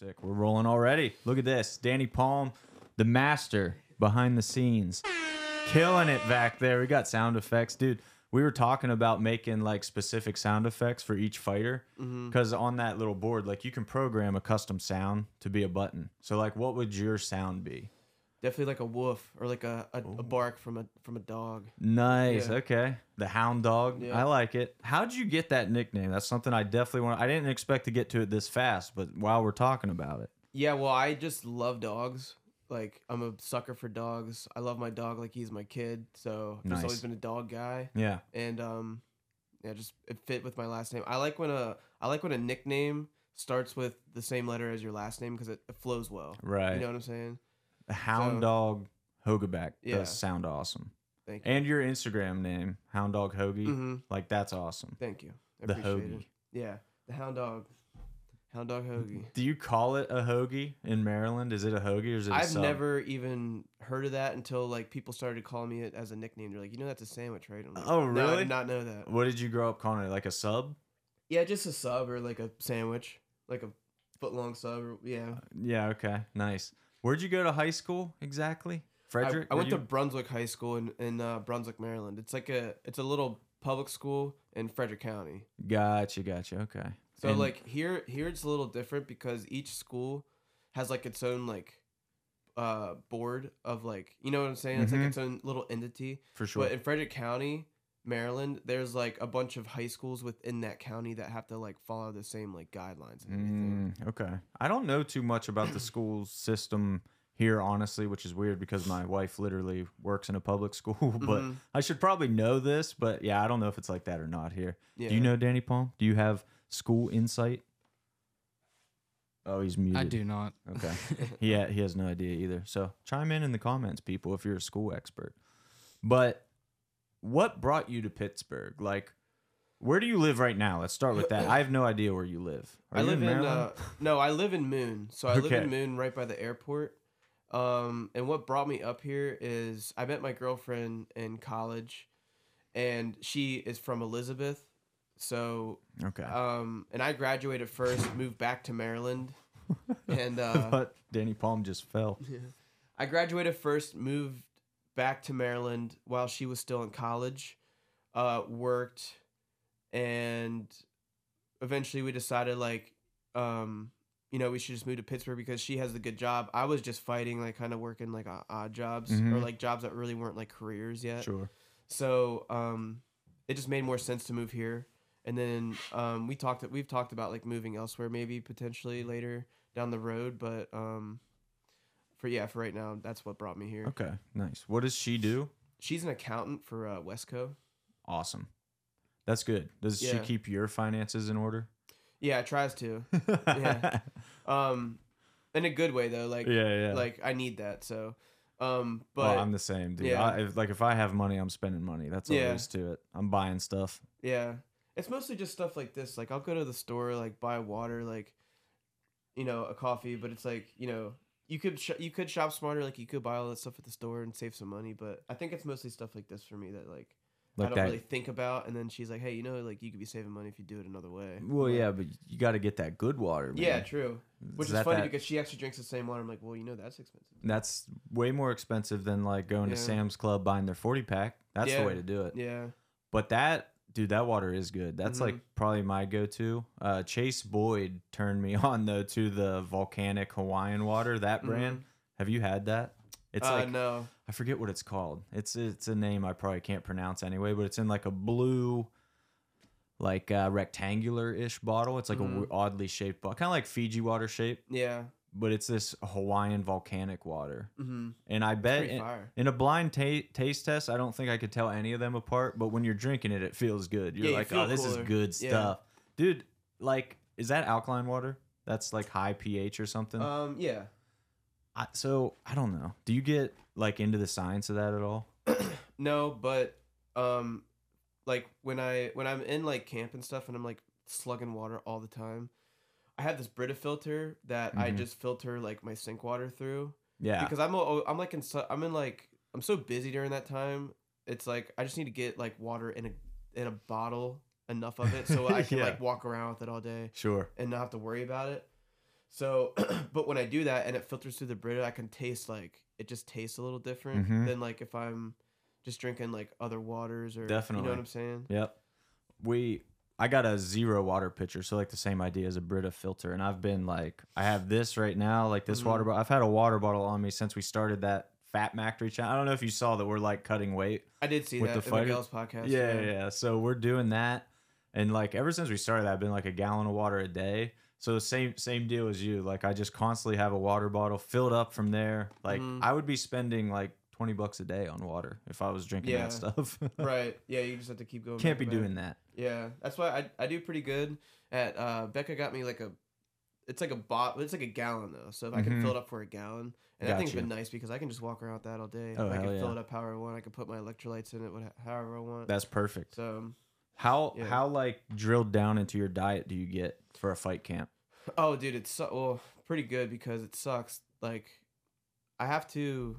Sick. We're rolling already. Look at this. Danny Palm, the master behind the scenes. Killing it back there. We got sound effects. Dude, we were talking about making like specific sound effects for each fighter. Mm-hmm. Because on that little board, like you can program a custom sound to be a button. So, like, what would your sound be? Definitely like a woof or like a, a, a bark from a from a dog. Nice. Yeah. Okay. The hound dog. Yeah. I like it. How'd you get that nickname? That's something I definitely want. I didn't expect to get to it this fast, but while we're talking about it. Yeah, well, I just love dogs. Like I'm a sucker for dogs. I love my dog like he's my kid. So I've just Nice. always been a dog guy. Yeah. And um, yeah, just it fit with my last name. I like when a I like when a nickname starts with the same letter as your last name because it, it flows well. Right. You know what I'm saying? The hound So- dog Hogaback Yeah. does sound awesome. Thank you. And your Instagram name, Hound Dog Hoagie, Mhm. like that's awesome. Thank you. I The appreciate hoagie. it. Yeah, the hound dog. Hound dog hoagie. Do you call it a hoagie in Maryland? Is it a hoagie or is it I've sub? never even heard of that until like people started calling me it as a nickname. They're like, you know, that's a sandwich, right? Like, Oh, No, I really? did not know that. What did you grow up calling it? Like a sub? Yeah, just a sub or like a sandwich, like a foot long sub. Or, yeah. Yeah, okay. Nice. Where'd you go to high school exactly? Frederick? I, I went you- to Brunswick High School in in uh, Brunswick, Maryland. It's like a it's a little public school in Frederick County. Gotcha, gotcha. Okay. So And- like here here it's a little different because each school has like its own like uh board of like you know what I'm saying? It's Mhm. like its own little entity. for sure. But in Frederick County, Maryland, there's like a bunch of high schools within that county that have to like follow the same like guidelines and everything. Mm, okay. I don't know too much about the school system here, honestly, which is weird because my wife literally works in a public school. But Mhm. I should probably know this. But yeah, I don't know if it's like that or not here. Yeah. Do you know Danny Palm? Do you have school insight? Oh, he's muted. I do not. Okay. he ha- he has no idea either. So chime in in the comments, people, if you're a school expert. But what brought you to Pittsburgh? Like, where do you live right now? Let's start with that. I have no idea where you live. Are I you live in, Maryland? uh, no, I live in Moon. So I live in Moon right by the airport. Um, and what brought me up here is I met my girlfriend in college, and she is from Elizabeth. So okay. um, and I graduated first, moved back to Maryland, and uh, but Danny Palm just fell. Yeah. I graduated first, moved back to Maryland while she was still in college, uh, worked, and eventually we decided like, um, you know, we should just move to Pittsburgh because she has the good job. I was just fighting like kind of working like odd jobs or Mhm. like jobs that really weren't like careers yet. Sure. So um, it just made more sense to move here. And then um, we talked. We've talked about like moving elsewhere, maybe potentially later down the road. But um, for yeah, for right now, that's what brought me here. Okay. Nice. What does she do? She's an accountant for uh, Wesco. Awesome. That's good. Does she Yeah. keep your finances in order? Yeah, tries to. Yeah. Um, in a good way though. Like yeah, yeah. like I need that. So, um, But but I'm the same, dude. yeah. I, if, like if I have money, I'm spending money. That's all Yeah. there is to it. I'm buying stuff. Yeah. It's mostly just stuff like this. Like I'll go to the store, like buy water, like you know, a coffee, but it's like, you know, you could sh- you could shop smarter, like you could buy all that stuff at the store and save some money, but I think it's mostly stuff like this for me that like, I don't that. really think about and then she's like, "Hey, you know, like you could be saving money if you do it another way." Well, like, yeah, but you got to get that good water. Man. Yeah, true. Which is, that funny that- because she actually drinks the same water. I'm like, "Well, you know that's expensive." That's way more expensive than like going to Sam's Club buying their 40 pack. That's the way to do it. Yeah. But that, dude, that water is good. That's Mhm. like probably my go to. Uh, Chase Boyd turned me on though to the volcanic Hawaiian water, that brand. Have you had that? It's uh, like, no. I forget what it's called. It's it's a name I probably can't pronounce anyway, but it's in like a blue, like uh, rectangular ish bottle. It's like a Mhm. w- oddly shaped bottle, kind of like Fiji water shape, Yeah. But it's this Hawaiian volcanic water. Mhm. And I bet in, in a blind ta- taste test, I don't think I could tell any of them apart. But when you're drinking it, it feels good. You're Yeah, like, feel oh, this is good Yeah. stuff, dude. Like, is that alkaline water? That's like high pH or something. Um, yeah. I, so I don't know. Do you get like into the science of that at all? No, but um like when I when I'm in like camp and stuff and I'm like slugging water all the time, I have this Brita filter that I Mhm. just filter like my sink water through Yeah. because I'm a, I'm like in so, I'm in like I'm so busy during that time. It's like I just need to get like water in a in a bottle enough of it so I can Yeah. like walk around with it all day Sure. and not have to worry about it. So, but when I do that and it filters through the Brita, I can taste like it just tastes a little different Mhm. than like if I'm just drinking like other waters or definitely. you know what I'm saying? Yep. We I got a zero water pitcher, so like the same idea as a Brita filter. And I've been like I have this right now, like this Mhm. water bottle. I've had a water bottle on me since we started that Fat Factory channel. I don't know if you saw that we're like cutting weight. I did see With that the Miguel's podcast. Yeah, yeah, yeah. So we're doing that. And like ever since we started that, I've been like a gallon of water a day. So same same deal as you. Like I just constantly have a water bottle filled up from there. Like Mhm. I would be spending like twenty bucks a day on water if I was drinking Yeah. that stuff. Right. Yeah, you just have to keep going. Can't be back back. doing that. Yeah, that's why I, I do pretty good at uh Becca got me like a it's like a bot it's like a gallon though. So if I can Mhm. fill it up for a gallon. And that thing's been nice because I can just walk around with that all day. Oh, I hell can fill yeah. it up however I want. I can put my electrolytes in it what- however I want. That's perfect. so How Yeah. how like drilled down into your diet do you get for a fight camp? Oh dude, it's so well pretty good because it sucks. Like I have to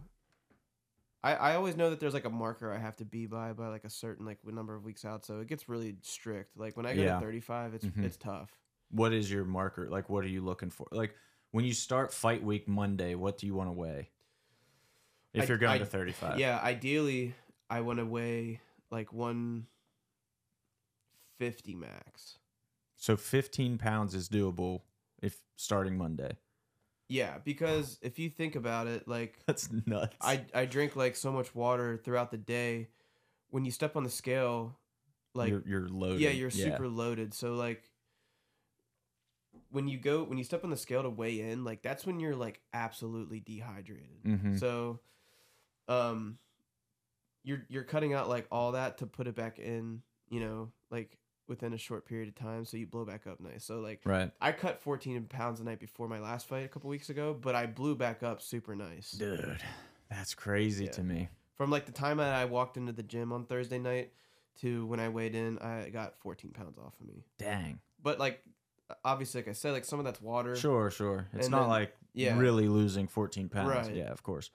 I, I always know that there's like a marker I have to be by by like a certain like number of weeks out, so it gets really strict. Like when I go Yeah. to 35, it's Mhm. it's tough. What is your marker? Like what are you looking for? Like when you start fight week Monday, what do you want to weigh? If I- you're going I- to 35. Yeah, ideally, I want to weigh like 150 max. So 15 pounds is doable if starting Monday. Yeah, because if you think about it, like That's nuts. I I drink like so much water throughout the day. When you step on the scale, like you're, you're loaded. yeah, you're super loaded. So like when you go when you step on the scale to weigh in, like that's when you're like absolutely dehydrated. Mhm. So um you're you're cutting out like all that to put it back in, you know, like within a short period of time so you blow back up nice. So like Right. I cut 14 pounds the night before my last fight a couple weeks ago, but I blew back up super nice. Dude, that's crazy Yeah. to me. From like the time that I walked into the gym on Thursday night to when I weighed in, I got 14 pounds off of me. Dang. But like obviously like I said, like some of that's water. Sure, sure. It's And not then- like yeah. really losing 14 pounds. Right. Yeah, of course.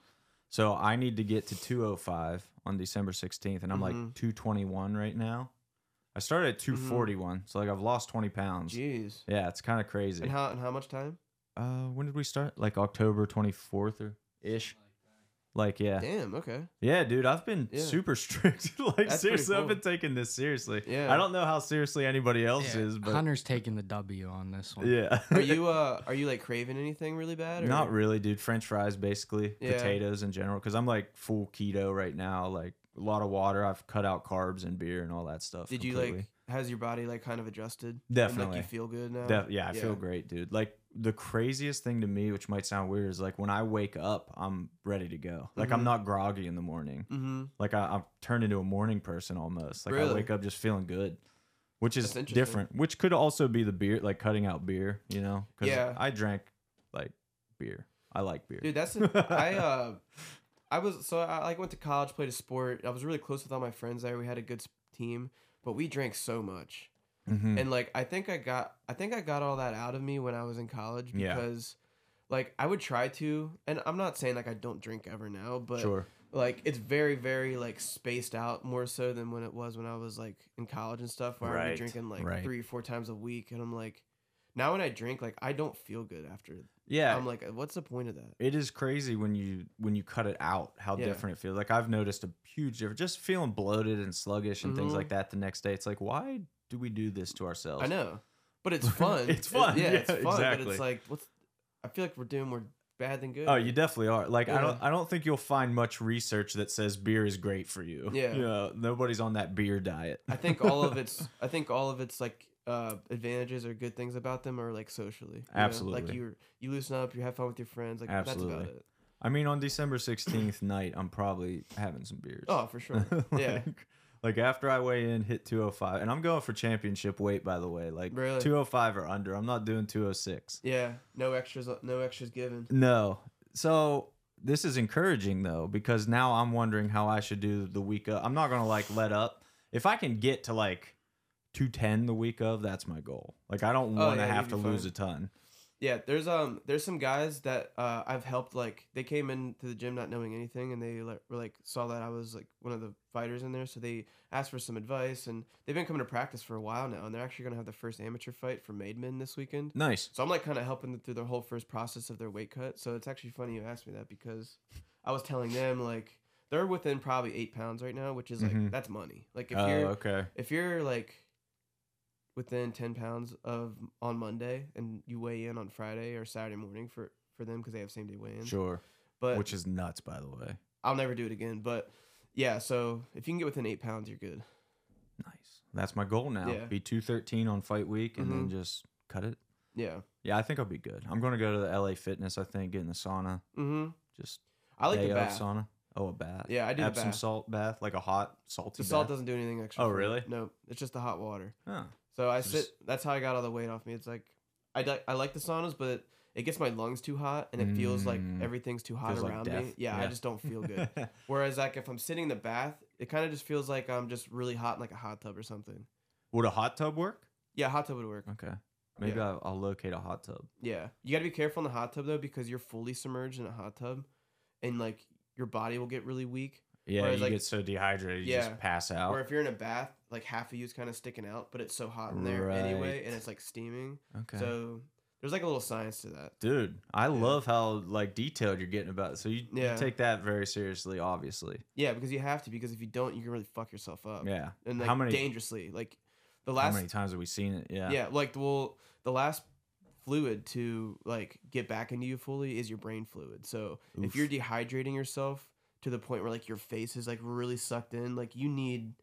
So I need to get to 205 on December 16th, and I'm Mhm. like 221 right now. I started at 241, so like I've lost 20 pounds. Jeez. Yeah, it's kind of crazy. And how and how much time? uh, when did we start? Like October 24th or ish. Like yeah, Damn, okay. yeah, dude. I've been Yeah. super strict. like pretty seriously, I've been taking this seriously. Yeah. I don't know how seriously anybody else Yeah, is, but Hunter's taking the W on this one. yeah. Are you uh are you like craving anything really bad? Or? Not really, dude. French fries, basically. Yeah. Potatoes in general, because I'm like full keto right now. Like a lot of water. I've cut out carbs and beer and all that stuff. Did you like has your body like kind of adjusted? And, Definitely. like you feel good now? Def- yeah, I feel great, dude. Like the craziest thing to me, which might sound weird, is like when I wake up, I'm ready to go. Like I'm Mhm. not groggy in the morning. Mm-hmm. Like I, I'm turned into a morning person almost. Like I wake up just feeling good, which is different. Which could also be the beer, like cutting out beer. You know, 'Cause Yeah. I drank like beer. I like beer. Dude, that's a, I uh I was so I like went to college, played a sport. I was really close with all my friends there. We had a good team, but we drank so much. Mhm. And like I think I got I think I got all that out of me when I was in college Yeah. because like I would try to and I'm not saying like I don't drink ever now, but sure. like it's very very like spaced out more so than when it was when I was like in college and stuff where I'd be drinking like right. three or four times a week and I'm like now when I drink like I don't feel good after. Yeah, I'm like what's the point of that? it is crazy when you when you cut it out how Yeah. different it feels. Like I've noticed a huge difference. Just feeling bloated and sluggish and things Mhm. like that the next day. It's like why do we do this to ourselves? I know. But it's fun. It's It- fun, yeah, yeah, it's fun. But it's like what's I feel like we're doing more bad than good. Oh, you definitely are. Like I don't I don't think you'll find much research that says beer is great for you. Yeah. You know, nobody's on that beer diet. I think all of its I think all of its like uh advantages or good things about them are like socially. you know? Absolutely. Like you you loosen up, you have fun with your friends, like that's Absolutely. about it. I mean on December 16th night, I'm probably having some beers. Oh, for sure. yeah. like, like after I weigh in, hit 205, and I'm going for championship weight, by the way. Like Really? 205 or under. I'm not doing 206. Yeah. No extras no extras given. No. So this is encouraging though, because now I'm wondering how I should do the week up. I'm not gonna like let up. If I can get to like 210 the week of, that's my goal. Like I don't Oh, want to yeah, have you'd to be lose fine. a ton. Yeah, there's um there's some guys that uh I've helped like they came into the gym not knowing anything and they like were like saw that I was like one of the fighters in there so they asked for some advice and they've been coming to practice for a while now and they're actually gonna have the first amateur fight for Maidman this weekend. Nice. So I'm like kind of helping them through their whole first process of their weight cut. So it's actually funny you asked me that because I was telling them like they're within probably eight pounds right now, which is like Mhm. that's money. Like if Oh, you're okay. if you're like within 10 pounds of on monday and you weigh in on friday or saturday morning for for them because they have same day weigh-ins Sure. but Which is nuts, by the way. i'll never do it again but yeah so if you can get within eight pounds you're good Nice. That's my goal now. Yeah. Be 213 on fight week and then Mhm. just cut it. yeah Yeah, I think I'll be good. I'm going to go to the LA Fitness, I think, get in the sauna. mm-hmm Just i like the bath sauna. Oh, a bath. Yeah, I do Epsom bath. salt bath, like a hot, salty the salt bath. doesn't do anything extra Oh, really? no it's just the hot water Oh, so i So sit just- that's how i got all the weight off me it's like i, di- I like the saunas but it gets my lungs too hot and it feels like Mm. everything's too hot Feels like around me death. yeah, i just don't feel good whereas like if i'm sitting in the bath it kind of just feels like i'm just really hot in like a hot tub or something Would a hot tub work? Yeah, hot tub would work. Okay. Maybe Yeah. I'll, I'll locate a hot tub. Yeah, you got to be careful in the hot tub though because you're fully submerged in a hot tub, and like your body will get really weak. Yeah, Whereas, you like- get so dehydrated, you Yeah. just pass out. Or if you're in a bath, like half of you is kind of sticking out, but it's so hot in there anyway, and it's like steaming. okay. So there's like a little science to that. Dude, I love how like detailed you're getting about it. So you, Yeah. you take that very seriously, obviously. Yeah, because you have to. Because if you don't, you can really fuck yourself up. Yeah. And like how many dangerously, like the last. how many times have we seen it? Yeah. yeah. like well the last fluid to like get back into you fully is your brain fluid so if you're dehydrating yourself to the point where like your face is like really sucked in like you need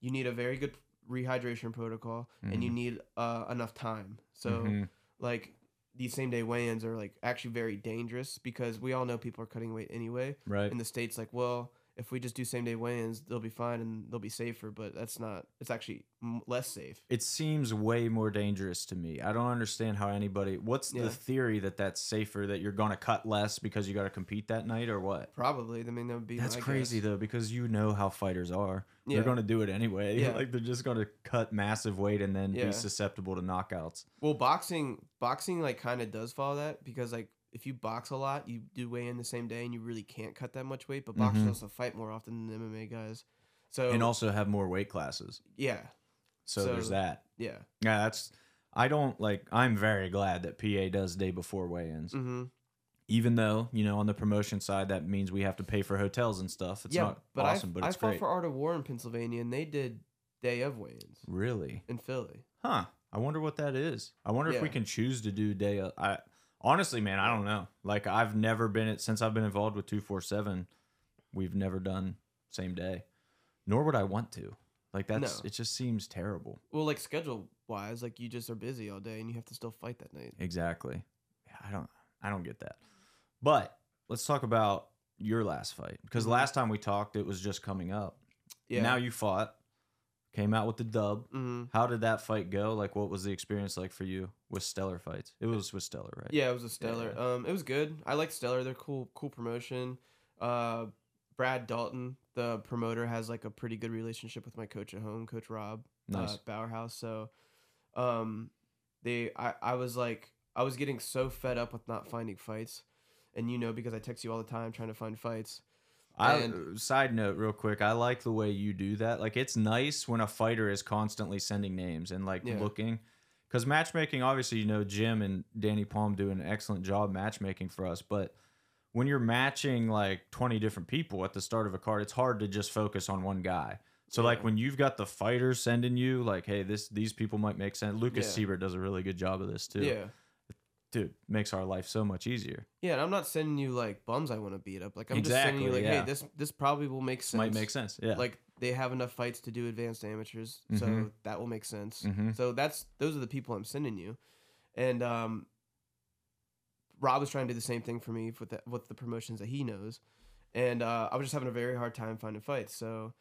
you need a very good rehydration protocol and you Mhm. need uh, enough time so Mhm. like these same day weigh-ins are like actually very dangerous because we all know people are cutting weight anyway right. in the states like well if we just do same day weigh-ins they'll be fine and they'll be safer but that's not it's actually m- less safe it seems way more dangerous to me. I don't understand how anybody. What's Yeah. the theory that that's safer that you're gonna cut less because you got to compete that night or what? Probably. I mean, that would be. That's crazy guess. though because you know how fighters are. Yeah. They're gonna do it anyway. Yeah. like they're just gonna cut massive weight and then Yeah. be susceptible to knockouts. Well, boxing, boxing like kind of does follow that because like if you box a lot, you do weigh in the same day and you really can't cut that much weight. But boxers Mhm. also fight more often than MMA guys. So and also have more weight classes. yeah, So, So- there's that. yeah. Yeah, that's. I don't like. I'm very glad that PA does day before weigh-ins. Mm-hmm. Even though you know on the promotion side that means we have to pay for hotels and stuff. It's yeah, not but awesome, I, but I it's fought great. for Art of War in Pennsylvania, and they did day of weigh-ins really? in Philly. Huh. I wonder what that is. I wonder if we Yeah. can choose to do day. Of, I honestly, man, I don't know. Like I've never been it since I've been involved with two four seven. We've never done same day, nor would I want to. Like that's No. it. Just seems terrible. Well, like schedule wise, like you just are busy all day and you have to still fight that night. Exactly. Yeah, I don't. I don't get that. But let's talk about your last fight because Mhm. last time we talked, it was just coming up. Yeah. Now you fought, came out with the dub. hmm How did that fight go? Like, what was the experience like for you with Stellar fights? It was with Stellar, right? Yeah, it was a stellar. Yeah. Um, it was good. I like Stellar. They're cool, cool promotion. Uh, Brad Dalton, the promoter, has like a pretty good relationship with my coach at home, Coach Rob, Nice. uh, Bauerhouse. So, um, they, I, I was like, I was getting so fed up with not finding fights, and you know because I text you all the time trying to find fights. I And- uh, side note real quick, I like the way you do that. Like it's nice when a fighter is constantly sending names and like Yeah. looking cuz matchmaking obviously you know Jim and Danny Palm do an excellent job matchmaking for us, but when you're matching like 20 different people at the start of a card, it's hard to just focus on one guy. So like when you've got the fighters sending you like hey, this these people might make sense. Lucas Yeah. Siebert does a really good job of this too. Yeah, Dude, makes our life so much easier. yeah. And I'm not sending you like bums I want to beat up. Like I'm just sending you like, yeah. hey, this this probably will make sense. Might make sense. Yeah. like they have enough fights to do advanced amateurs so Mhm. that will make sense Mhm. so that's those are the people i'm sending you and um rob was trying to do the same thing for me with the, with the promotions that he knows and uh, i was just having a very hard time finding fights so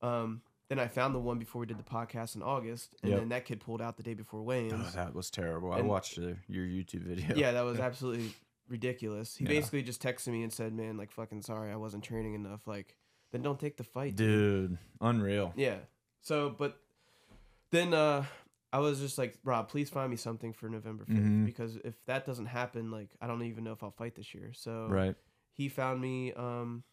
um then i found the one before we did the podcast in august and Yep. then that kid pulled out the day before Oh, weigh-ins that was terrible. I And- watched uh, your YouTube video. yeah that was absolutely ridiculous he Yeah. basically just texted me and said man like fucking sorry i wasn't training enough like then don't take the fight Dude, unreal. Yeah. So, but then uh I was just like, Rob, please find me something for November 5th Mhm. because if that doesn't happen, like I don't even know if I'll fight this year. So Right. he found me um,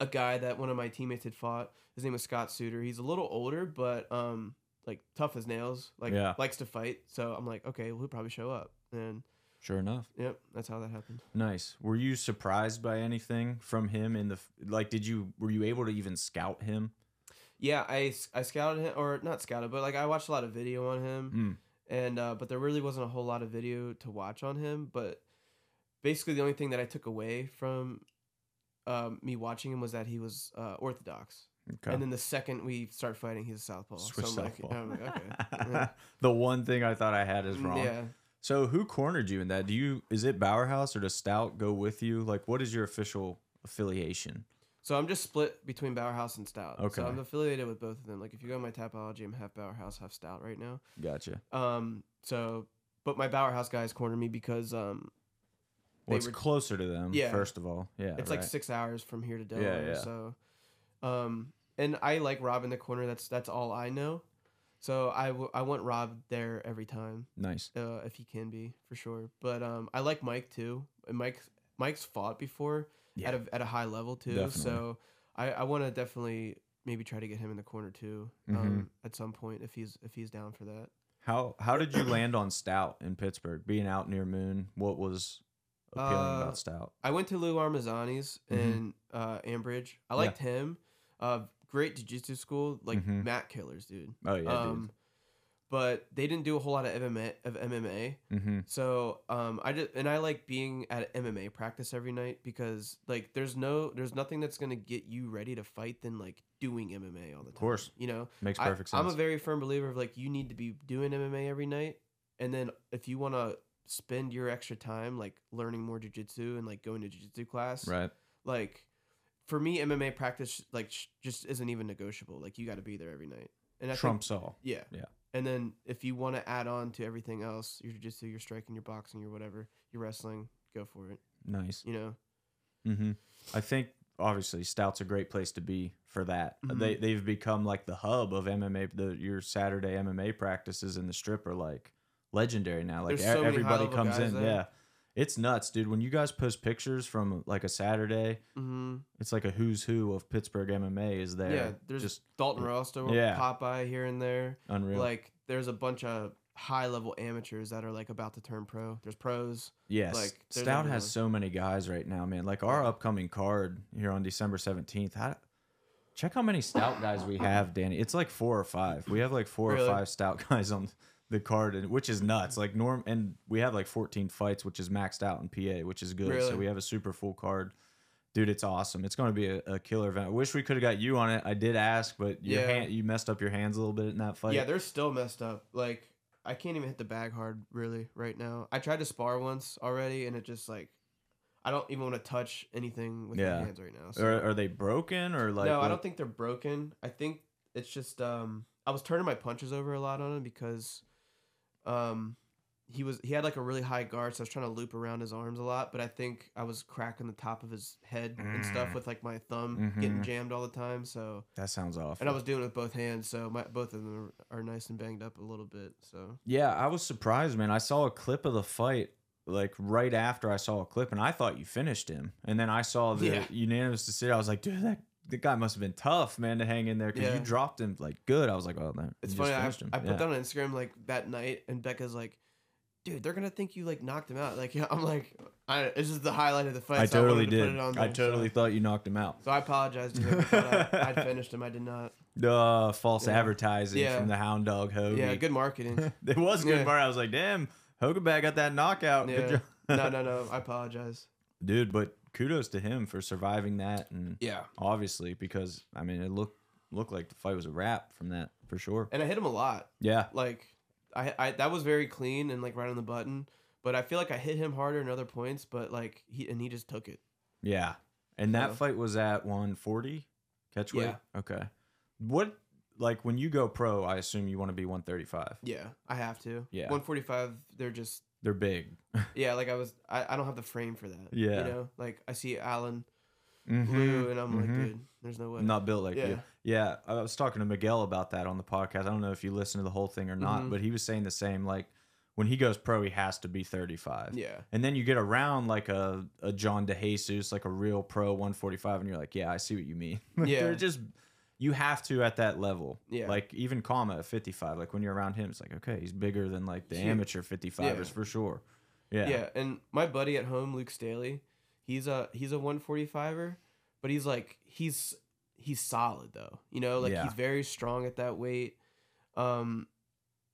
a guy that one of my teammates had fought. His name was Scott Suter. He's a little older, but um, like tough as nails. Like Yeah. likes to fight. So I'm like, okay, well, he'll probably show up. And Sure enough. yep, that's how that happened. Nice. Were you surprised by anything from him in the like? Did you were you able to even scout him? Yeah, I I scouted him or not scouted, but like I watched a lot of video on him. Mm. and uh, but there really wasn't a whole lot of video to watch on him. But basically, the only thing that I took away from um, me watching him was that he was uh, orthodox. Okay. And then the second we start fighting, he's a southpaw. Switch so I'm like. I'm like, okay, yeah. the one thing I thought I had is wrong. yeah. So who cornered you in that? Do you is it Bauerhouse or does Stout go with you? Like, what is your official affiliation? So I'm just split between Bauerhouse and Stout. Okay. So I'm affiliated with both of them. Like if you go to my Tapology, I'm half Bauerhouse, half Stout right now. Gotcha. Um. So, but my Bauerhouse guys cornered me because um, They What's were- closer to them? Yeah. First of all, yeah. it's like six hours from here to Delaware. yeah. So, um, and I like Rob in the corner. That's that's all I know. So I, w- I want Rob there every time, nice. uh, if he can be for sure. But um, I like Mike too. And Mike Mike's fought before Yeah. at a at a high level too. Definitely. So I I want to definitely maybe try to get him in the corner too. Mm-hmm. Um, at some point if he's if he's down for that. How how did you land on Stout in Pittsburgh? Being out near Moon, what was appealing Uh, about Stout? I went to Lou Armezzani's Mhm. in uh, Ambridge. I Yeah. liked him. Uh, great jiu-jitsu school, like Mhm. mat killers, dude. Oh yeah, um, but they didn't do a whole lot of MMA of MMA. Mm-hmm. So um, I just and I like being at MMA practice every night because like there's no there's nothing that's gonna get you ready to fight than like doing MMA all the time. Of course. you know. Makes I, perfect sense. I'm a very firm believer of like you need to be doing MMA every night, and then if you want to spend your extra time like learning more jujitsu and like going to jujitsu class, right. like for me MMA practice like sh- just isn't even negotiable. Like you got to be there every night. And I think Trumps all. yeah. Yeah. And then if you want to add on to everything else, your jiu-jitsu, your striking, your boxing, your whatever, your wrestling, go for it. Nice. You know. Mm-hmm. I think obviously Stout's a great place to be for that. Mhm. They they've become like the hub of MMA. The your Saturday MMA practices in the strip are like legendary now. Like so everybody comes in. there. Yeah, it's nuts, dude. When you guys post pictures from like a Saturday, Mm-hmm. it's like a who's who of Pittsburgh MMA is there. Yeah. There's just Dalton Rosto, Yeah. Popeye here and there. unreal. Like there's a bunch of high level amateurs that are like about to turn pro. There's pros. Yes, Like, Stout has so many guys right now, man. Like our upcoming card here on December seventeenth. How, check how many Stout guys we have, Danny. It's like four or five. We have like four Really? or five Stout guys on the card, and which is nuts. Like norm, and we have like fourteen fights, which is maxed out in PA, which is good. Really? So we have a super full card. Dude, it's awesome. It's going to be a, a killer event. I wish we could have got you on it. I did ask, but your Yeah. hand, you messed up your hands a little bit in that fight. Yeah, they're still messed up. Like I can't even hit the bag hard really right now. I tried to spar once already, and it just like I don't even want to touch anything with Yeah. my hands right now. So. Are, are they broken or like? no, I don't think they're broken. I think it's just um I was turning my punches over a lot on him because um he was he had like a really high guard, so I was trying to loop around his arms a lot, but I think I was cracking the top of his head and stuff Mm. with like my thumb getting Mhm. jammed all the time. So That sounds awful. and I was doing it with both hands, so my both of them are, are nice and banged up a little bit. So Yeah, I was surprised, man. I saw a clip of the fight like right after I saw a clip, and I thought you finished him. And then I saw the Yeah. unanimous decision. I was like, dude, that the guy must have been tough, man, to hang in there because Yeah. you dropped him like good. I was like, oh man, it's you funny. I, finished him. I put yeah. that on Instagram like that night, and Becca's like. Dude, they're gonna think you like knocked him out. Like I'm like, I, it's just the highlight of the fight. I so wanted totally to did. Put it on I there, totally So. thought you knocked him out. So I apologize to him. I I, I'd finished him. I did not. Uh, false Yeah. advertising Yeah. from the Hound Dog Hoagie. Yeah, good marketing. it was good. Yeah. Bar. I was like, damn, Hoganbag got that knockout. Good Yeah. job. no, no, no. I apologize. dude. But kudos to him for surviving that, and Yeah. obviously because I mean, it looked looked like the fight was a wrap from that for sure. And I hit him a lot. Yeah, Like, I, I that was very clean and like right on the button. But I feel like I hit him harder in other points. But like he and he just took it. yeah. And that So- fight was at 140 catch weight. Yeah. Okay. What like when you go pro? I assume you want to be 135. Yeah, I have to. Yeah. 145. They're just They're big. yeah. Like I was. I, I don't have the frame for that. Yeah. You know, like I see Alan blue, and I'm like, mhm. dude, there's no way. Not built like you. Yeah. Yeah, I was talking to Miguel about that on the podcast. I don't know if you listened to the whole thing or not, Mhm. but he was saying the same. Like when he goes pro, he has to be 35. Yeah. And then you get around like a, a John DeJesus, like a real pro 145, and you're like, yeah, I see what you mean. Yeah. They're just, you have to at that level. Yeah. Like even Kama at 55, like when you're around him, it's like, okay, he's bigger than like the amateur 55ers Yeah. for sure. Yeah. Yeah. and my buddy at home, Luke Staley, he's a he's a 145er, but he's like he's he's solid though. You know, like Yeah. he's very strong at that weight. Um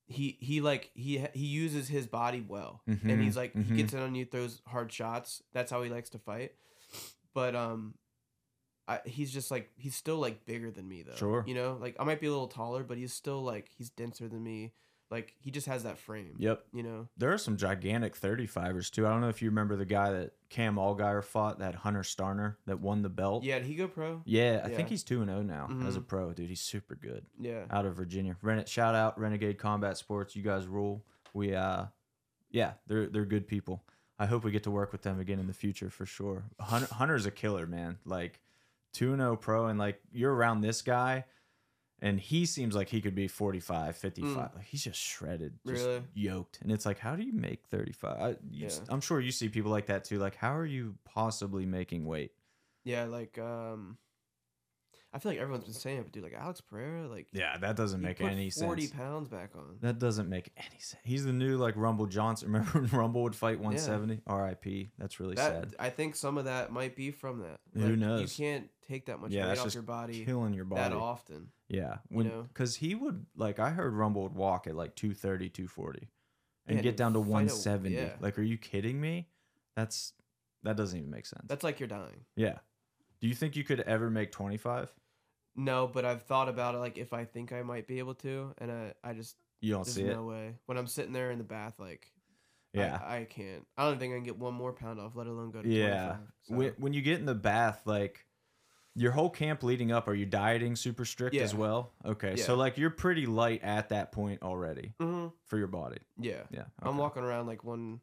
he he like he he uses his body well. Mhm, And he's like mhm. he gets in on you, throws hard shots. That's how he likes to fight. But um I, he's just like he's still like bigger than me though. Sure. You know, like I might be a little taller, but he's still like he's denser than me. Like he just has that frame. Yep. You know. There are some gigantic 35ers too. I don't know if you remember the guy that Cam Allgaier fought, that Hunter Starner that won the belt. Yeah, did he go pro? Yeah, I Yeah. think he's 2 and 0 now as a Mhm. pro, dude. He's super good. Yeah. Out of Virginia. Ren- shout out Renegade Combat Sports. You guys rule. We uh yeah, they're they're good people. I hope we get to work with them again in the future for sure. Hunter, Hunter's a killer, man. Like 2 and 0 pro and like you're around this guy and he seems like he could be 45, 55. Like he's just shredded, just Mm. Really? yoked. And it's like how do you make 35? I, Yeah. I'm sure you see people like that too. Like how are you possibly making weight? Yeah, like um, I feel like everyone's been saying it, but dude, like Alex Pereira, like Yeah, that doesn't make any forty sense. pounds back on. That doesn't make any sense. He's the new like Rumble Johnson. Remember when Rumble would fight 170? R.I.P. That's really That sad. I think some of that might be from that. Who knows? You can't take that much Yeah, weight off your body Killing your body. that often. Yeah, you when know? because he would like I heard Rumble would walk at like 230, 240 and Yeah, get and down to fight a- 170. yeah. Like, are you kidding me? That's that doesn't even make sense. That's like you're dying. yeah. Do you think you could ever make 25? No, but I've thought about it. Like if I think I might be able to, and I, I just You don't there's see it. no way. When I'm sitting there in the bath, like Yeah. I, I can't. I don't think I can get one more pound off, let alone go to Yeah. 25. So, When, when you get in the bath, like your whole camp leading up, are you dieting super strict as well? Okay, Yeah. so like you're pretty light at that point already Mhm. for your body. Yeah. Yeah, I'm okay. walking around like one,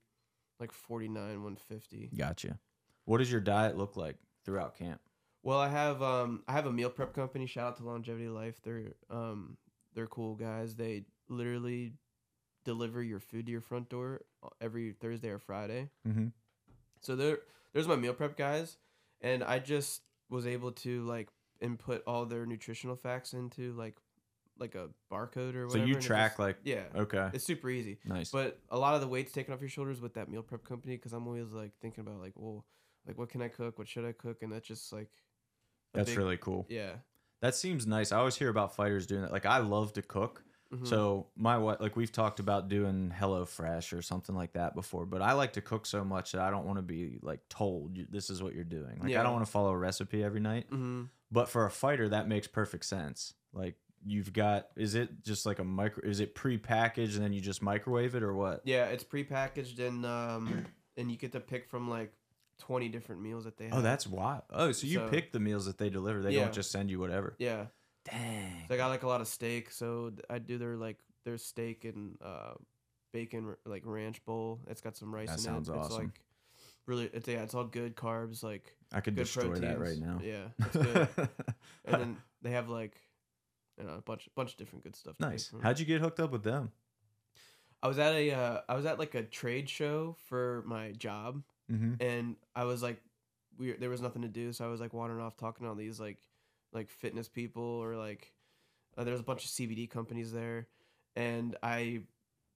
like 49, 150. Gotcha. What does your diet look like throughout camp? Well, I have um I have a meal prep company. Shout out to Longevity Life. They're um they're cool guys. They literally deliver your food to your front door uh, every Thursday or Friday. Mm-hmm. So there there's my meal prep guys, and I just was able to like input all their nutritional facts into like like a barcode or whatever. So you track just- like yeah. okay, It's super easy. nice. But a lot of the weight's taken off your shoulders with that meal prep company because I'm always like thinking about like, well, like what can I cook? What should I cook? And that's just like That's big- really cool. yeah. That seems nice. I always hear about fighters doing that. Like I love to cook. Mhm. So my what like we've talked about doing Hello Fresh or something like that before, but I like to cook so much that I don't want to be like told this is what you're doing. Like I don't want to follow a recipe every night. hmm But for a fighter, that makes perfect sense. Like you've got, is it just like a micro? Is it pre-packaged and then you just microwave it or what? yeah, it's prepackaged and um and you get to pick from like twenty different meals that they have. Oh, that's wild. Oh, so you So- pick the meals that they deliver. They Yeah. don't just send you whatever. yeah. Dang. So I got like a lot of steak. So th- I do their like their steak and uh bacon r- like ranch bowl. It's got some rice That in sounds it. It's awesome. like really it's yeah, it's all good carbs, like I could good destroy proteins. that right now. Yeah, it's good. and then they have like you know, a bunch bunch of different good stuff. to pick nice. from. How'd you get hooked up with them? I was at a uh, I was at like a trade show for my job, Mm-hmm. and I was like, we there was nothing to do, so I was like wandering off talking to all these like like fitness people or like uh, there was a bunch of CBD companies there, and I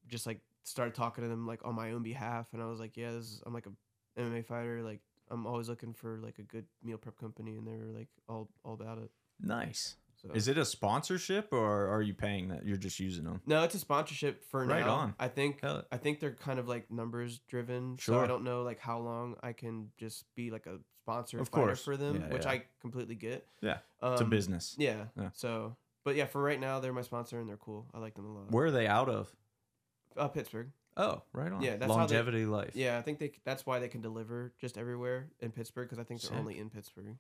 just like started talking to them like on my own behalf, and I was like, yeah, this is, I'm like a MMA fighter, like I'm always looking for like a good meal prep company, and they were like all all about it. Nice. So Is it a sponsorship or are you paying that? You're just using them. No, it's a sponsorship for Right now. on. I think Hell- I think they're kind of like numbers driven. So Sure. I don't know like how long I can just be like a sponsor Of fighter course. for them, Yeah, which yeah. I completely get. Yeah, Um, It's a business. Yeah. Yeah. So, but yeah, for right now, they're my sponsor and they're cool. I like them a lot. Where are they out of? Uh, Pittsburgh. Oh, right on. Yeah, that's how they- longevity life. Yeah, I think they. That's why they can deliver just everywhere in Pittsburgh because I think Sick. they're only in Pittsburgh.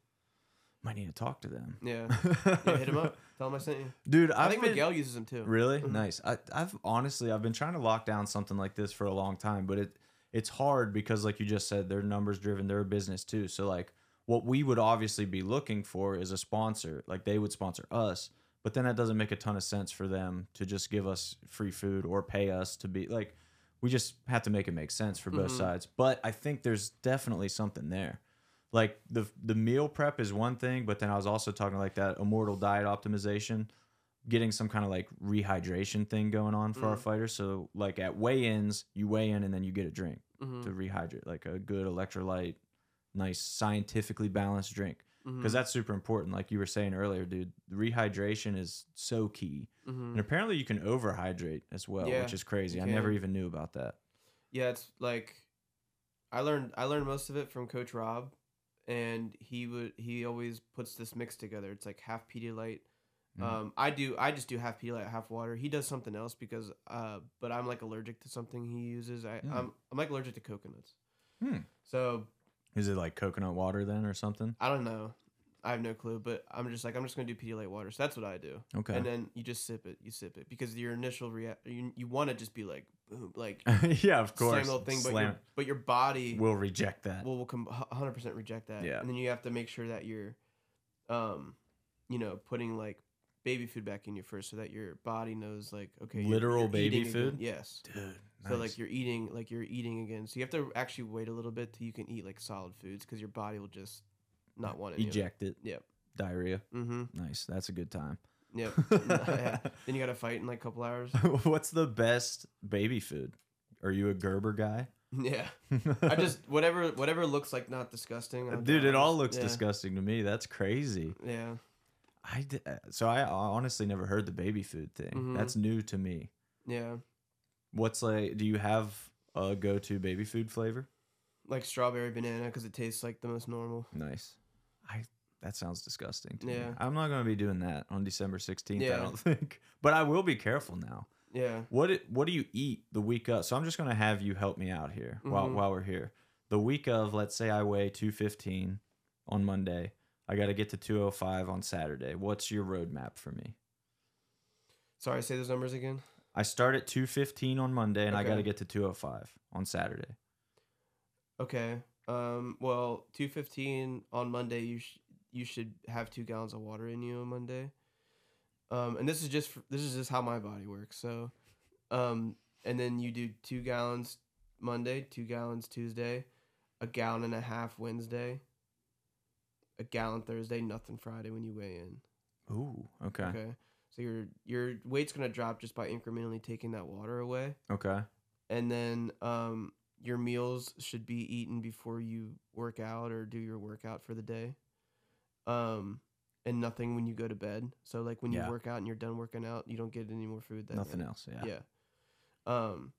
Might need to talk to them. Yeah. yeah hit them up. Tell them I sent you. dude. i I've think been, Miguel uses them too. Really Mhm. nice. I, I've honestly, I've been trying to lock down something like this for a long time, but it it's hard because, like you just said, they're numbers driven. They're a business too. So like, what we would obviously be looking for is a sponsor. Like they would sponsor us, but then that doesn't make a ton of sense for them to just give us free food or pay us to be like we just have to make it make sense for both Mhm. sides. But I think there's definitely something there. Like the the meal prep is one thing, but then I was also talking like that immortal diet optimization, getting some kind of like rehydration thing going on for our Mm. fighters. So like at weigh-ins, you weigh in and then you get a drink Mhm. to rehydrate, like a good electrolyte, nice scientifically balanced drink. Because that's super important. Like you were saying earlier, dude, rehydration is so key. Mhm. And apparently you can overhydrate as well, Yeah, which is crazy. I never even knew about that. Yeah, it's like I learned I learned most of it from Coach Rob, and he would he always puts this mix together. It's like half Pedialyte. Mhm. Um, I do I just do half Pedialyte, half water. He does something else because uh, but I'm like allergic to something he uses. I Mm. I'm I'm like allergic to coconuts. Hmm. So Is it like coconut water then or something? I don't know. I have no clue, but I'm just like I'm just gonna do Pedialyte water. So that's what I do. Okay. And then you just sip it. You sip it because your initial react you, you want to just be like boom, like yeah, of course. same little thing, but Slam your, but your body. We'll reject that. will will come 100% reject that. Yeah. And then you have to make sure that you're um you know, putting like baby food back in you first so that your body knows like okay, you're- Literal you're baby eating again. food? Yes. Dude. So like you're eating like you're eating again. So you have to actually wait a little bit till you can eat like solid foods cuz your body will just not want it. eject it. Yep. Diarrhea. Mm-hmm. Nice. That's a good time. Yep. yeah. Then you got to fight in like a couple hours. What's the best baby food? Are you a Gerber guy? Yeah. I just whatever whatever looks like not disgusting. I'll- Dude, it all looks yeah. disgusting to me. That's crazy. Yeah. I uh, so I honestly never heard the baby food thing. Mhm. That's new to me. Yeah. What's like? Do you have a go-to baby food flavor? Like strawberry banana cuz it tastes like the most normal. Nice. That sounds disgusting to me. I'm not gonna be doing that on December 16th. I don't think. But I will be careful now. Yeah. What it, what do you eat the week of? So I'm just gonna have you help me out here while Mhm. while we're here. The week of, let's say I weigh 215 on Monday. I got to get to 205 on Saturday. What's your roadmap for me? Sorry, say those numbers again. I start at 215 on Monday and I got to get to 205 on Saturday. Okay. Um. Well, two fifteen on Monday. You sh- you should have two gallons of water in you on Monday. Um. And this is just for, this is just how my body works. So, um. And then you do two gallons Monday, two gallons Tuesday, a gallon and a half Wednesday, a gallon Thursday, nothing Friday when you weigh in. Ooh, okay. Okay. Okay. So your your weight's gonna drop just by incrementally taking that water away. Okay. And then um, your meals should be eaten before you work out or do your workout for the day um, and nothing when you go to bed so like when Yeah. you work out and you're done working out you don't get any more food that Nothing night. else. Yeah. yeah um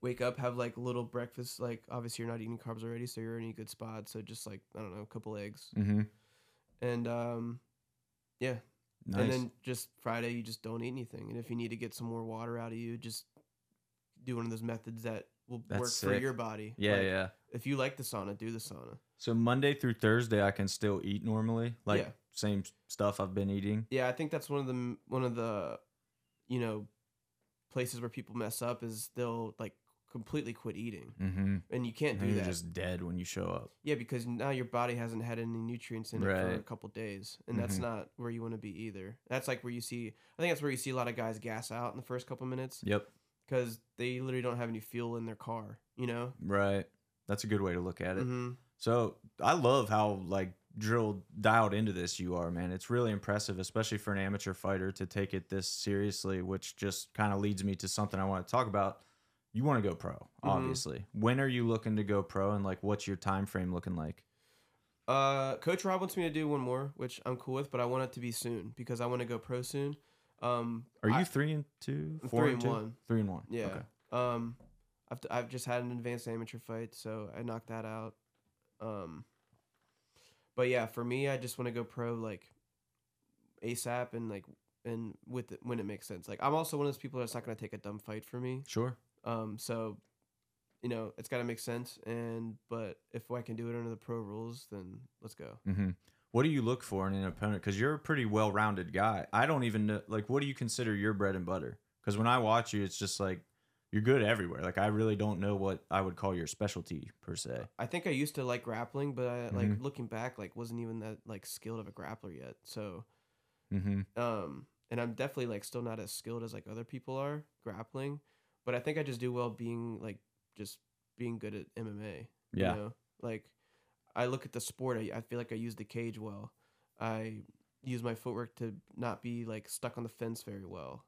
wake up have like little breakfast like obviously you're not eating carbs already so you're in a good spot so just like i don't know a couple eggs Mm-hmm. and um yeah Nice. and then just Friday, you just don't eat anything. And if you need to get some more water out of you, just do one of those methods that will That's work for sick. your body. yeah, Like, yeah. If you like the sauna, do the sauna. So Monday through Thursday, I can still eat normally, like Yeah. same stuff I've been eating. Yeah, I think that's one of the one of the, you know, places where people mess up is they'll like completely quit eating, Mm-hmm. and you can't And do you're that. just dead when you show up. Yeah, because now your body hasn't had any nutrients in it for a Right. couple days, and that's Mhm. not where you want to be either. That's like where you see. I think that's where you see a lot of guys gas out in the first couple minutes Yep. Because they literally don't have any fuel in their car. You know. Right. That's a good way to look at it. Mm-hmm. So I love how like drilled dialed into this you are, man. It's really impressive, especially for an amateur fighter to take it this seriously, which just kind of leads me to something I want to talk about. You want to go pro, obviously. When are you looking to go pro and like what's your time frame looking like? Uh, Coach Rob wants me to do one more, which I'm cool with, but I want it to be soon because I want to go pro soon. Um, Are you I- 3 and 2? 4 three and and 2? one. 3 and 1. Yeah. Okay. Um, I've I've just had an advanced amateur fight, so I knocked that out. Um, but yeah, for me, I just want to go pro like ASAP and like and with it, when it makes sense. Like I'm also one of those people that's not gonna take a dumb fight for me. Sure. Um, so you know it's got to make sense. And but if I can do it under the pro rules, then let's go. hmm What do you look for in an opponent? Because you're a pretty well-rounded guy. I don't even know, like, what do you consider your bread and butter? Because when I watch you, it's just like you're good everywhere. Like I really don't know what I would call your specialty per se. I think I used to like grappling, but I, like Mhm. looking back, like wasn't even that like skilled of a grappler yet. So, Mm-hmm. um, and I'm definitely like still not as skilled as like other people are grappling, but I think I just do well being like just being good at MMA. Yeah. You know? Like I look at the sport, I, I feel like I use the cage well. I use my footwork to not be like stuck on the fence very well.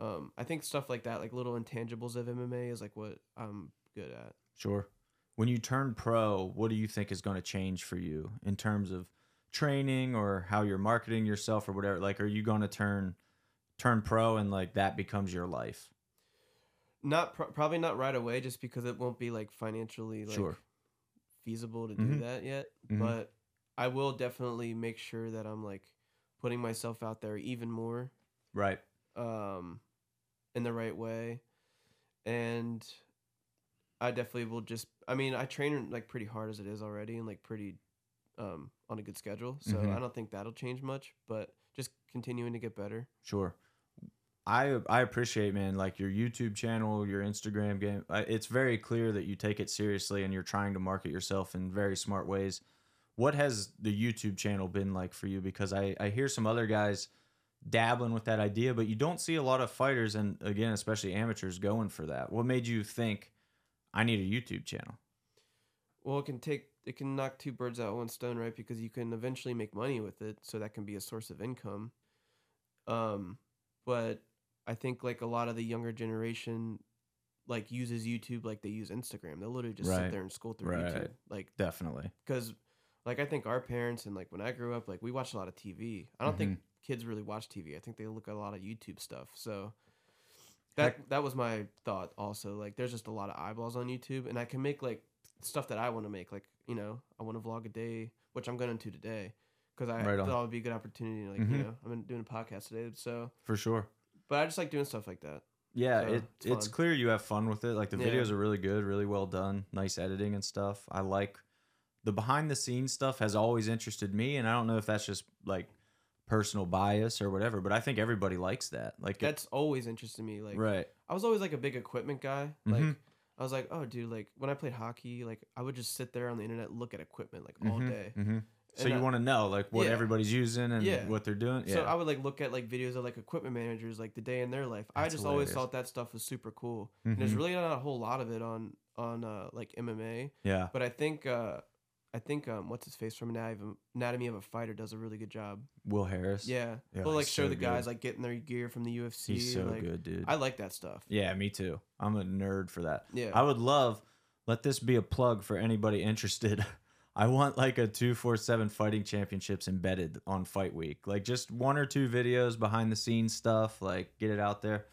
Um, I think stuff like that, like little intangibles of MMA, is like what I'm good at. Sure. When you turn pro, what do you think is going to change for you in terms of training or how you're marketing yourself or whatever? Like, are you going to turn turn pro and like that becomes your life? Not pro- probably not right away, just because it won't be like financially like Sure. Feasible to do that yet. Mhm. But I will definitely make sure that I'm like putting myself out there even more, Right. um, in the right way, and I definitely will just. I mean, I train like pretty hard as it is already, and like pretty, um, on a good schedule. So Mhm. I don't think that'll change much, but just continuing to get better. Sure. I I appreciate man like your YouTube channel, your Instagram game. It's very clear that you take it seriously and you're trying to market yourself in very smart ways. What has the YouTube channel been like for you? Because I I hear some other guys dabbling with that idea, but you don't see a lot of fighters and again especially amateurs going for that. What made you think I need a YouTube channel? Well, it can take it can knock two birds out one stone, right? Because you can eventually make money with it, so that can be a source of income. Um, but I think like a lot of the younger generation like uses YouTube like they use Instagram. They'll literally just Right. sit there and scroll through Right. YouTube, like Definitely. because like I think our parents and like when I grew up, like we watched a lot of TV. I don't think kids really watch TV. I think they look at a lot of YouTube stuff. So that that was my thought. Also, like there's just a lot of eyeballs on YouTube, and I can make like stuff that I want to make. Like you know, I want to vlog a day, which I'm going to today, because I Right on. thought it would be a good opportunity. Like Mhm. you know, I'm doing a podcast today, so For sure. But I just like doing stuff like that. Yeah, So, it, it's it's clear you have fun with it. Like the Yeah. videos are really good, really well done, nice editing and stuff. I like the behind the scenes stuff has always interested me, and I don't know if that's just like personal bias or whatever, but I think everybody likes that. Like, it- That's always interested me. Like right, I was always like a big equipment guy. Like Mhm. I was like, oh, dude, like when I played hockey, like I would just sit there on the internet, look at equipment like all Mhm, day. mhm. So And you want to know like what Yeah. everybody's using and Yeah. what they're doing. Yeah, So I would like look at like videos of like equipment managers, like the day in their life. I That's just always thought that stuff was super cool. And there's Mhm. really not a whole lot of it on on uh, like MMA, yeah, but I think uh, I think um, what's his face from Anatomy of, Anatomy of a Fighter does a really good job. Will Harris. Yeah, Yeah, but like show so the guys good. like getting their gear from the UFC. he's so like, good, dude. I like that stuff. yeah, me too. I'm a nerd for that. Yeah, I would love let this be a plug for anybody interested. I want like a 247 fighting championships embedded on fight week. Like just one or two videos behind the scenes stuff, like get it out there.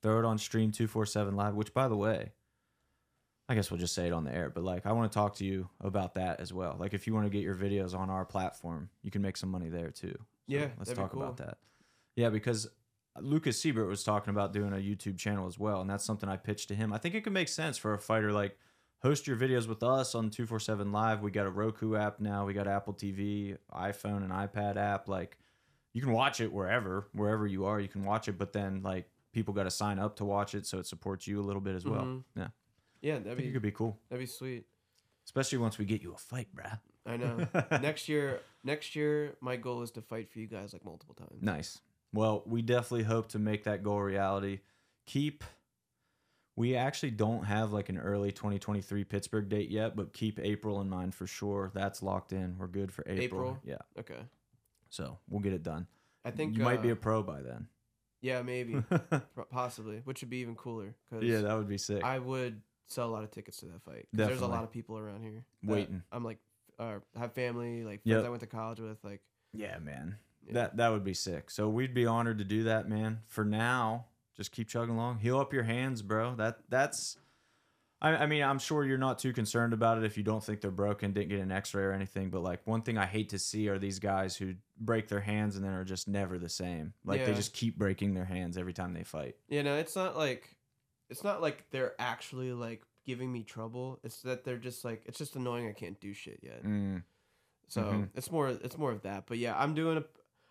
Throw it on stream 247 live, which by the way, I guess we'll just say it on the air, but like I want to talk to you about that as well. Like if you want to get your videos on our platform, you can make some money there too. So Yeah, let's talk about that. Yeah, because Lucas Siebert was talking about doing a YouTube channel as well, and that's something I pitched to him. I think it could make sense for a fighter like host your videos with us on 247 Live. We got a Roku app now, we got Apple TV, iPhone and iPad app. Like you can watch it wherever, wherever you are, you can watch it, but then like people got to sign up to watch it so it supports you a little bit as well. Mhm. Yeah. yeah, that'd be could be cool, that'd be sweet. especially once we get you a fight, bruh. I know. next year, next year, my goal is to fight for you guys like multiple times. Nice. Well, we definitely hope to make that goal a reality. Keep. We actually don't have like an early 2023 Pittsburgh date yet, but keep April in mind for sure. That's locked in. We're good for April. April? Yeah. Okay, So we'll get it done. I think you might be uh, a pro by then. yeah, maybe, possibly, which would be even cooler. Cause yeah, that would be sick. I would sell a lot of tickets to that fight. There's a lot of people around here Waiting. I'm like, uh, have family, like friends Yep. I went to college with, like. yeah, man. Yeah. That that would be sick. So we'd be honored to do that, man. For now, just keep chugging along. Heal up your hands, bro. That that's. I, I mean, I'm sure you're not too concerned about it if you don't think they're broken, didn't get an X-ray or anything. But like one thing I hate to see are these guys who break their hands and then are just never the same. Like they Yeah. just keep breaking their hands every time they fight. You know, it's not like, it's not like they're actually like giving me trouble. It's that they're just like, it's just annoying. I can't do shit yet. Mm, So Mhm. it's more, it's more of that. But yeah, I'm doing a.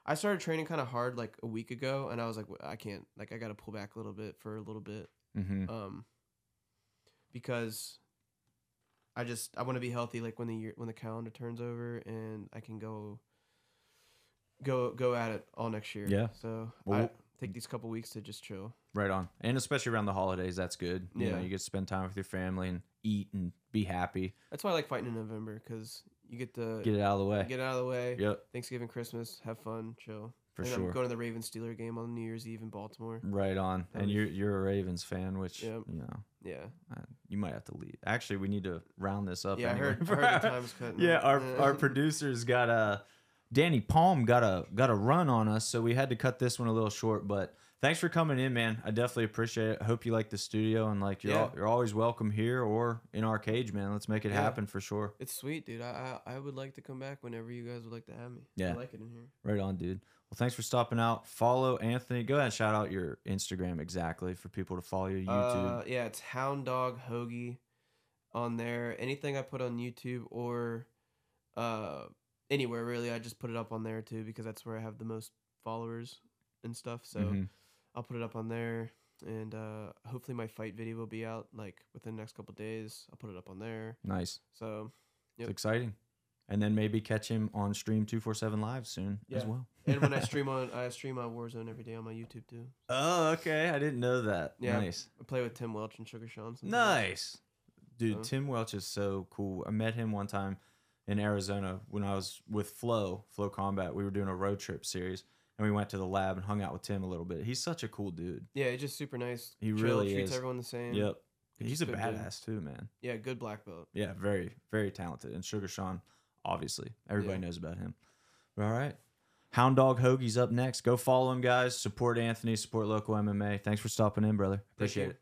I started training kind of hard like a week ago, and I was like, I can't, like, I got to pull back a little bit for a little bit. hmm Um, because I just I want to be healthy like when the year when the calendar turns over and I can go go go at it all next year. Yeah. So Well, I take these couple weeks to just chill. Right on. And especially around the holidays, that's good. You know, Yeah. you get to spend time with your family and eat and be happy. That's why I like fighting in November because you get to Get it out of the way. get it out of the way. Yep, Thanksgiving, Christmas, have fun, chill. for and sure. I'm going to the Ravens Steeler game on New Year's Eve in Baltimore. right on. That'd And be- you're you're a Ravens fan, which Yep. you know Yeah. uh, you might have to leave. Actually, we need to round this up. Yeah, I heard, I heard the time's cutting. yeah, our our producers got a Danny Palm got a got a run on us, so we had to cut this one a little short. But thanks for coming in, man. I definitely appreciate it. I hope you like the studio and like you're Yeah. al- you're always welcome here or in our cage, man. Let's make it Yeah. happen for sure. It's sweet, dude. I, I I would like to come back whenever you guys would like to have me. Yeah. I like it in here. Right on, dude. Well, thanks for stopping out. Follow Anthony. Go ahead and shout out your Instagram exactly for people to follow you. YouTube. Uh, yeah, it's Hound Dog Hoagie on there. Anything I put on YouTube or uh anywhere really, I just put it up on there too because that's where I have the most followers and stuff. So Mhm. I'll put it up on there. And uh, hopefully my fight video will be out like within the next couple days. I'll put it up on there. Nice. So It's exciting. And then maybe catch him on stream two four seven live soon as well. and when I stream on I stream on Warzone every day on my YouTube too. Oh, okay. I didn't know that. Yeah. Nice. I play with Tim Welch and Sugar Sean. sometimes. Nice. Dude, So- Tim Welch is so cool. I met him one time in Arizona when I was with Flow, FloCombat. We were doing a road trip series and we went to the lab and hung out with Tim a little bit. He's such a cool dude. Yeah, he's just super nice. He chill, really treats is. everyone the same. Yep. He's He's a good dude. badass too, man. Yeah, good black belt. Yeah, very, very talented. And Sugar Sean, obviously. Everybody Yeah. knows about him. All right. Hound Dog Hoagie's up next. Go follow him, guys. Support Anthony, support local MMA. Thanks for stopping in, brother. Appreciate it.